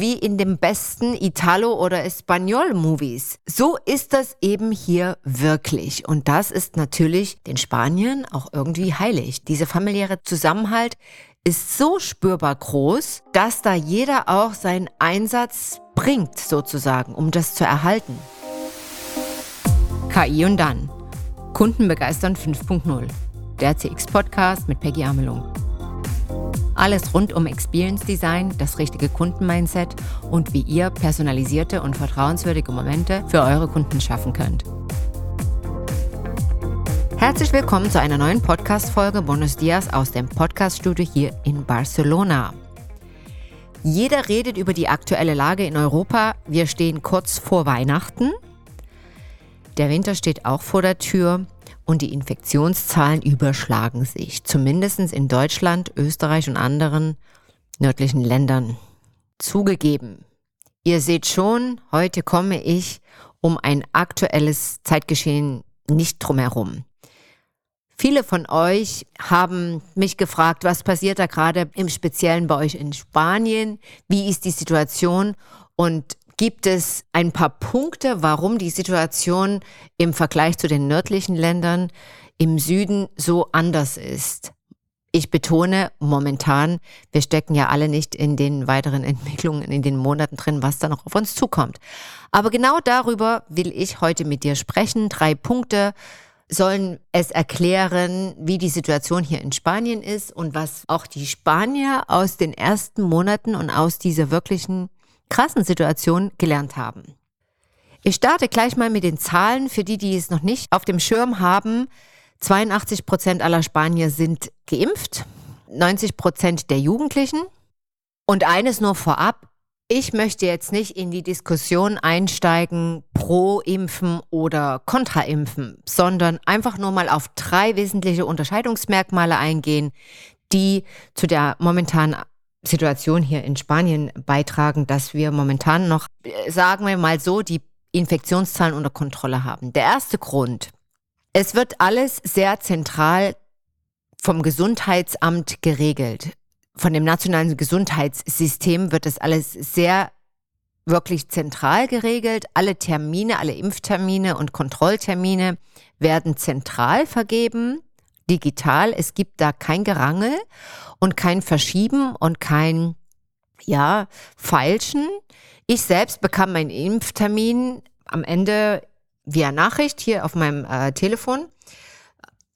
wie in den besten Italo- oder Espanol-Movies. So ist das eben hier wirklich. Und das ist natürlich den Spaniern auch irgendwie heilig. Dieser familiäre Zusammenhalt ist so spürbar groß, dass da jeder auch seinen Einsatz bringt, sozusagen, um das zu erhalten. KI und dann. Kunden begeistern 5.0. Der CX-Podcast mit Peggy Amelung. Alles rund um Experience Design, das richtige Kundenmindset und wie ihr personalisierte und vertrauenswürdige Momente für eure Kunden schaffen könnt. Herzlich willkommen zu einer neuen Podcast-Folge Buenos Dias aus dem Podcast-Studio hier in Barcelona. Jeder redet über die aktuelle Lage in Europa. Wir stehen kurz vor Weihnachten. Der Winter steht auch vor der Tür und die Infektionszahlen überschlagen sich, zumindest in Deutschland, Österreich und anderen nördlichen Ländern. Zugegeben, ihr seht schon, heute komme ich um ein aktuelles Zeitgeschehen nicht drumherum. Viele von euch haben mich gefragt, was passiert da gerade im Speziellen bei euch in Spanien? Wie ist die Situation? Und gibt es ein paar Punkte, warum die Situation im Vergleich zu den nördlichen Ländern im Süden so anders ist. Ich betone momentan, wir stecken ja alle nicht in den weiteren Entwicklungen in den Monaten drin, was da noch auf uns zukommt. Aber genau darüber will ich heute mit dir sprechen. Drei Punkte sollen es erklären, wie die Situation hier in Spanien ist und was auch die Spanier aus den ersten Monaten und aus dieser wirklichen krassen Situation gelernt haben. Ich starte gleich mal mit den Zahlen für die, die es noch nicht auf dem Schirm haben. 82 Prozent aller Spanier sind geimpft, 90 Prozent der Jugendlichen. Und eines nur vorab, ich möchte jetzt nicht in die Diskussion einsteigen, pro Impfen oder kontra Impfen, sondern einfach nur mal auf drei wesentliche Unterscheidungsmerkmale eingehen, die zu der momentanen Situation hier in Spanien beitragen, dass wir momentan noch, sagen wir mal so, die Infektionszahlen unter Kontrolle haben. Der erste Grund. Es wird alles sehr zentral vom Gesundheitsamt geregelt. Von dem nationalen Gesundheitssystem wird das alles sehr wirklich zentral geregelt. Alle Termine, alle Impftermine und Kontrolltermine werden zentral vergeben digital. Es gibt da kein Gerangel und kein Verschieben und kein, ja, Falschen. Ich selbst bekam meinen Impftermin am Ende via Nachricht hier auf meinem äh, Telefon.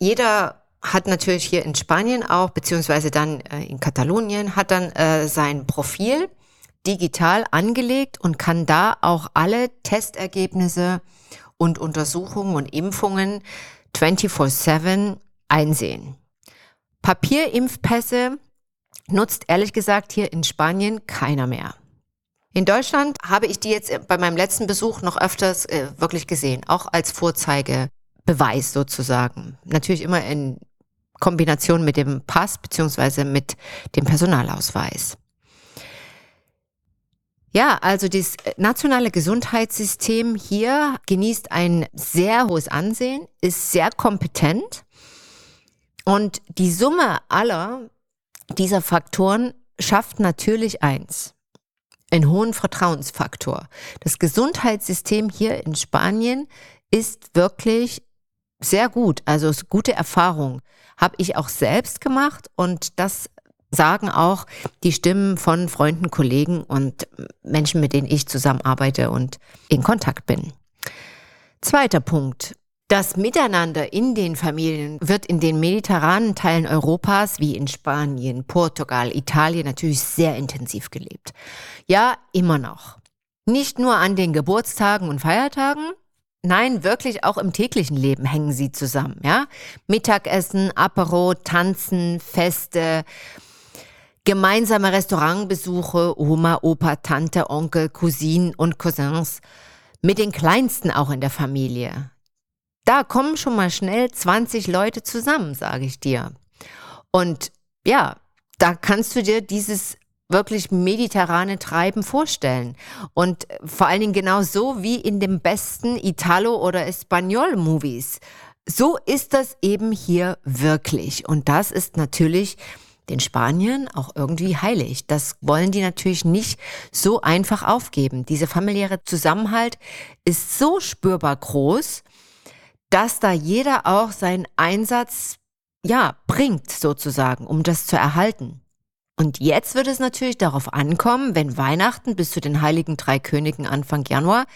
Jeder hat natürlich hier in Spanien auch, beziehungsweise dann äh, in Katalonien, hat dann äh, sein Profil digital angelegt und kann da auch alle Testergebnisse und Untersuchungen und Impfungen 24-7 einsehen. Papierimpfpässe nutzt ehrlich gesagt hier in Spanien keiner mehr. In Deutschland habe ich die jetzt bei meinem letzten Besuch noch öfters äh, wirklich gesehen, auch als Vorzeigebeweis sozusagen. Natürlich immer in Kombination mit dem Pass beziehungsweise mit dem Personalausweis. Ja, also das nationale Gesundheitssystem hier genießt ein sehr hohes Ansehen, ist sehr kompetent und die Summe aller dieser Faktoren schafft natürlich eins. Einen hohen Vertrauensfaktor. Das Gesundheitssystem hier in Spanien ist wirklich sehr gut. Also gute Erfahrung habe ich auch selbst gemacht und das sagen auch die Stimmen von Freunden, Kollegen und Menschen, mit denen ich zusammenarbeite und in Kontakt bin. Zweiter Punkt. Das Miteinander in den Familien wird in den mediterranen Teilen Europas wie in Spanien, Portugal, Italien natürlich sehr intensiv gelebt. Ja, immer noch. Nicht nur an den Geburtstagen und Feiertagen, Nein, wirklich auch im täglichen Leben hängen sie zusammen, ja? Mittagessen, Apero, Tanzen, Feste, gemeinsame Restaurantbesuche, Oma, Opa, Tante, Onkel, Cousinen und Cousins, mit den Kleinsten auch in der Familie. Da kommen schon mal schnell 20 Leute zusammen, sage ich dir. Und ja, da kannst du dir dieses wirklich mediterrane Treiben vorstellen. Und vor allen Dingen genau so wie in den besten Italo- oder Espanol-Movies. So ist das eben hier wirklich. Und das ist natürlich den Spaniern auch irgendwie heilig. Das wollen die natürlich nicht so einfach aufgeben. Dieser familiäre Zusammenhalt ist so spürbar groß, dass da jeder auch seinen Einsatz ja bringt sozusagen, um das zu erhalten. Und jetzt wird es natürlich darauf ankommen, wenn Weihnachten bis zu den Heiligen Drei Königen Anfang Januar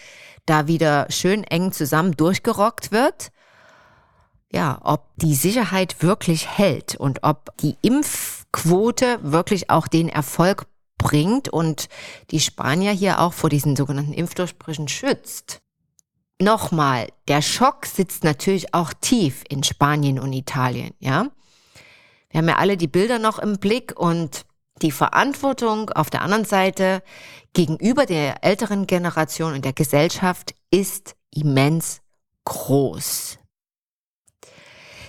da wieder schön eng zusammen durchgerockt wird, ja, ob die Sicherheit wirklich hält und ob die Impfquote wirklich auch den Erfolg bringt und die Spanier hier auch vor diesen sogenannten Impfdurchbrüchen schützt. Nochmal, der Schock sitzt natürlich auch tief in Spanien und Italien, ja. Wir haben ja alle die Bilder noch im Blick und die Verantwortung auf der anderen Seite gegenüber der älteren Generation und der Gesellschaft ist immens groß.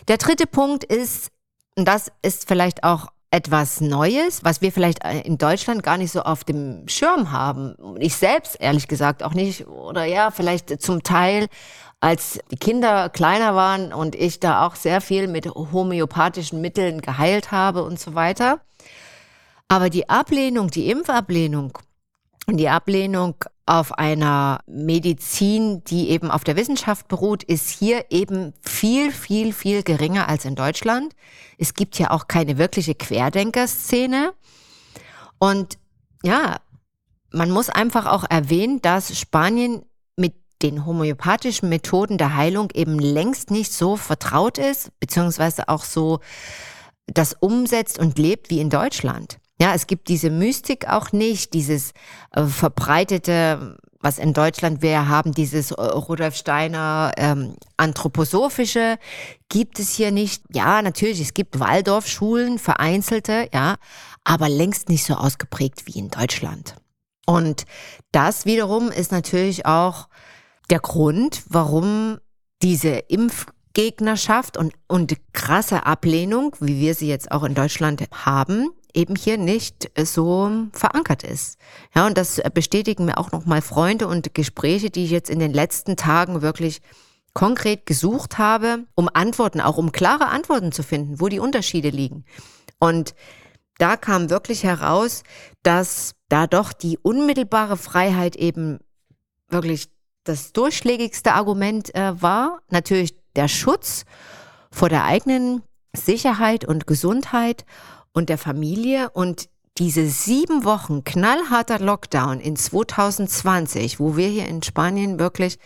Der dritte Punkt ist, und das ist vielleicht auch etwas Neues, was wir vielleicht in Deutschland gar nicht so auf dem Schirm haben. Ich selbst ehrlich gesagt auch nicht. Oder ja, vielleicht zum Teil, als die Kinder kleiner waren und ich da auch sehr viel mit homöopathischen Mitteln geheilt habe und so weiter. Aber die Ablehnung, die Impfablehnung und die Ablehnung auf einer Medizin, die eben auf der Wissenschaft beruht, ist hier eben viel, viel, viel geringer als in Deutschland. Es gibt ja auch keine wirkliche Querdenkerszene. Und ja, man muss einfach auch erwähnen, dass Spanien mit den homöopathischen Methoden der Heilung eben längst nicht so vertraut ist, beziehungsweise auch so das umsetzt und lebt wie in Deutschland. Ja, es gibt diese Mystik auch nicht, dieses äh, verbreitete, was in Deutschland wir haben, dieses äh, Rudolf Steiner ähm, anthroposophische, gibt es hier nicht. Ja, natürlich, es gibt Waldorfschulen, vereinzelte, ja, aber längst nicht so ausgeprägt wie in Deutschland. Und das wiederum ist natürlich auch der Grund, warum diese Impfgegnerschaft und, und krasse Ablehnung, wie wir sie jetzt auch in Deutschland haben, eben hier nicht so verankert ist. Ja, und das bestätigen mir auch nochmal Freunde und Gespräche, die ich jetzt in den letzten Tagen wirklich konkret gesucht habe, um Antworten, auch um klare Antworten zu finden, wo die Unterschiede liegen. Und da kam wirklich heraus, dass da doch die unmittelbare Freiheit eben wirklich das durchschlägigste Argument äh, war. Natürlich der Schutz vor der eigenen Sicherheit und Gesundheit und der Familie und diese sieben Wochen knallharter Lockdown in 2020, wo wir hier in Spanien wirklich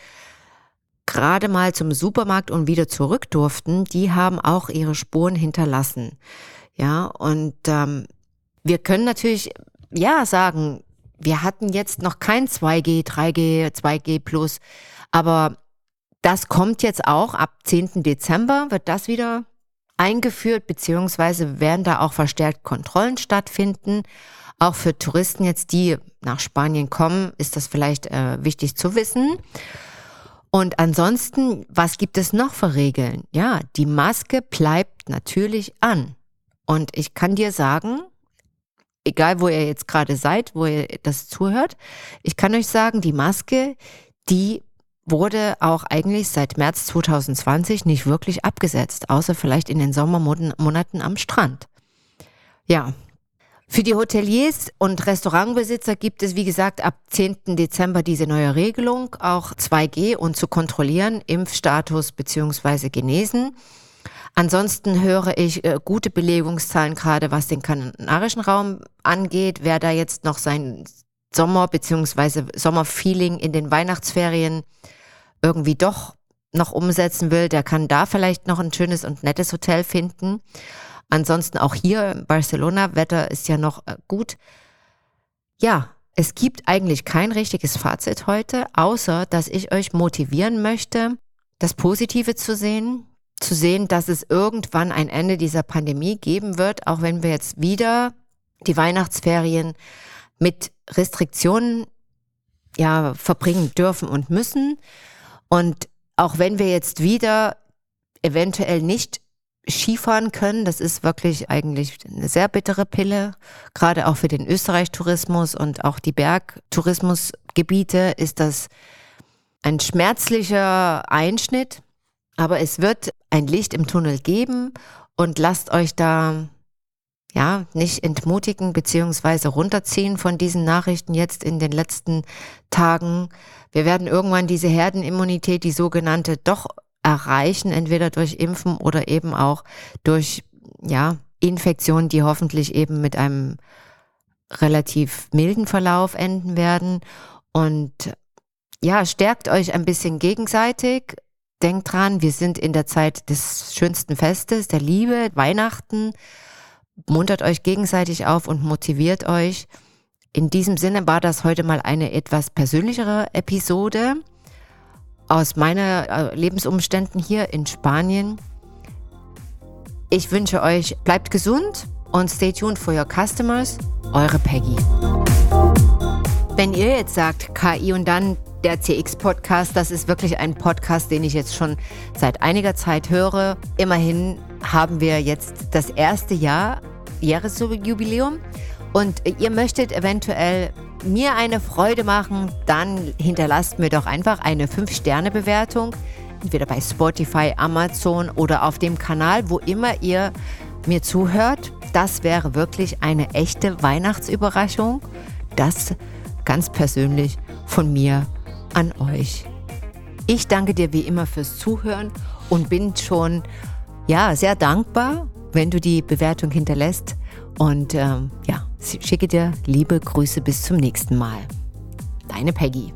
gerade mal zum Supermarkt und wieder zurück durften, die haben auch ihre Spuren hinterlassen. Ja, und ähm, wir können natürlich ja sagen, wir hatten jetzt noch kein 2G, 3G, 2G plus, aber das kommt jetzt auch ab 10. Dezember, wird das wieder eingeführt, beziehungsweise werden da auch verstärkt Kontrollen stattfinden. Auch für Touristen jetzt, die nach Spanien kommen, ist das vielleicht äh, wichtig zu wissen. Und ansonsten, was gibt es noch für Regeln? Ja, die Maske bleibt natürlich an. Und ich kann dir sagen, egal wo ihr jetzt gerade seid, wo ihr das zuhört, ich kann euch sagen, die Maske, die wurde auch eigentlich seit März 2020 nicht wirklich abgesetzt, außer vielleicht in den Sommermonaten am Strand. Ja. Für die Hoteliers und Restaurantbesitzer gibt es, wie gesagt, ab 10. Dezember diese neue Regelung, auch 2G und zu kontrollieren, Impfstatus beziehungsweise genesen. Ansonsten höre ich äh, gute Belegungszahlen, gerade was den kanarischen Raum angeht. Wer da jetzt noch sein Sommer beziehungsweise Sommerfeeling in den Weihnachtsferien irgendwie doch noch umsetzen will, der kann da vielleicht noch ein schönes und nettes Hotel finden. Ansonsten auch hier in Barcelona, Wetter ist ja noch äh, gut. Ja, es gibt eigentlich kein richtiges Fazit heute, außer dass ich euch motivieren möchte, das Positive zu sehen, zu sehen, dass es irgendwann ein Ende dieser Pandemie geben wird, auch wenn wir jetzt wieder die Weihnachtsferien mit Restriktionen ja verbringen dürfen und müssen. Und auch wenn wir jetzt wieder eventuell nicht Skifahren können, das ist wirklich eigentlich eine sehr bittere Pille. Gerade auch für den Österreich-Tourismus und auch die Bergtourismusgebiete ist das ein schmerzlicher Einschnitt. Aber es wird ein Licht im Tunnel geben und lasst euch da ja, nicht entmutigen beziehungsweise runterziehen von diesen Nachrichten jetzt in den letzten Tagen. Wir werden irgendwann diese Herdenimmunität, die sogenannte, doch erreichen, entweder durch Impfen oder eben auch durch, ja, Infektionen, die hoffentlich eben mit einem relativ milden Verlauf enden werden. Und ja, stärkt euch ein bisschen gegenseitig. Denkt dran, wir sind in der Zeit des schönsten Festes, der Liebe, Weihnachten. Muntert euch gegenseitig auf und motiviert euch. In diesem Sinne war das heute mal eine etwas persönlichere Episode aus meinen äh, Lebensumständen hier in Spanien. Ich wünsche euch, bleibt gesund und stay tuned for your customers. Eure Peggy. Wenn ihr jetzt sagt, KI und dann der CX-Podcast, das ist wirklich ein Podcast, den ich jetzt schon seit einiger Zeit höre. Immerhin haben wir jetzt das erste Jahr, Jahresjubiläum. Und ihr möchtet eventuell mir eine Freude machen, dann hinterlasst mir doch einfach eine 5-Sterne-Bewertung, entweder bei Spotify, Amazon oder auf dem Kanal, wo immer ihr mir zuhört. Das wäre wirklich eine echte Weihnachtsüberraschung. Das ganz persönlich von mir an euch. Ich danke dir wie immer fürs Zuhören und bin schon ja sehr dankbar, wenn du die Bewertung hinterlässt. Und ähm, ja, schicke dir liebe Grüße bis zum nächsten Mal. Deine Peggy.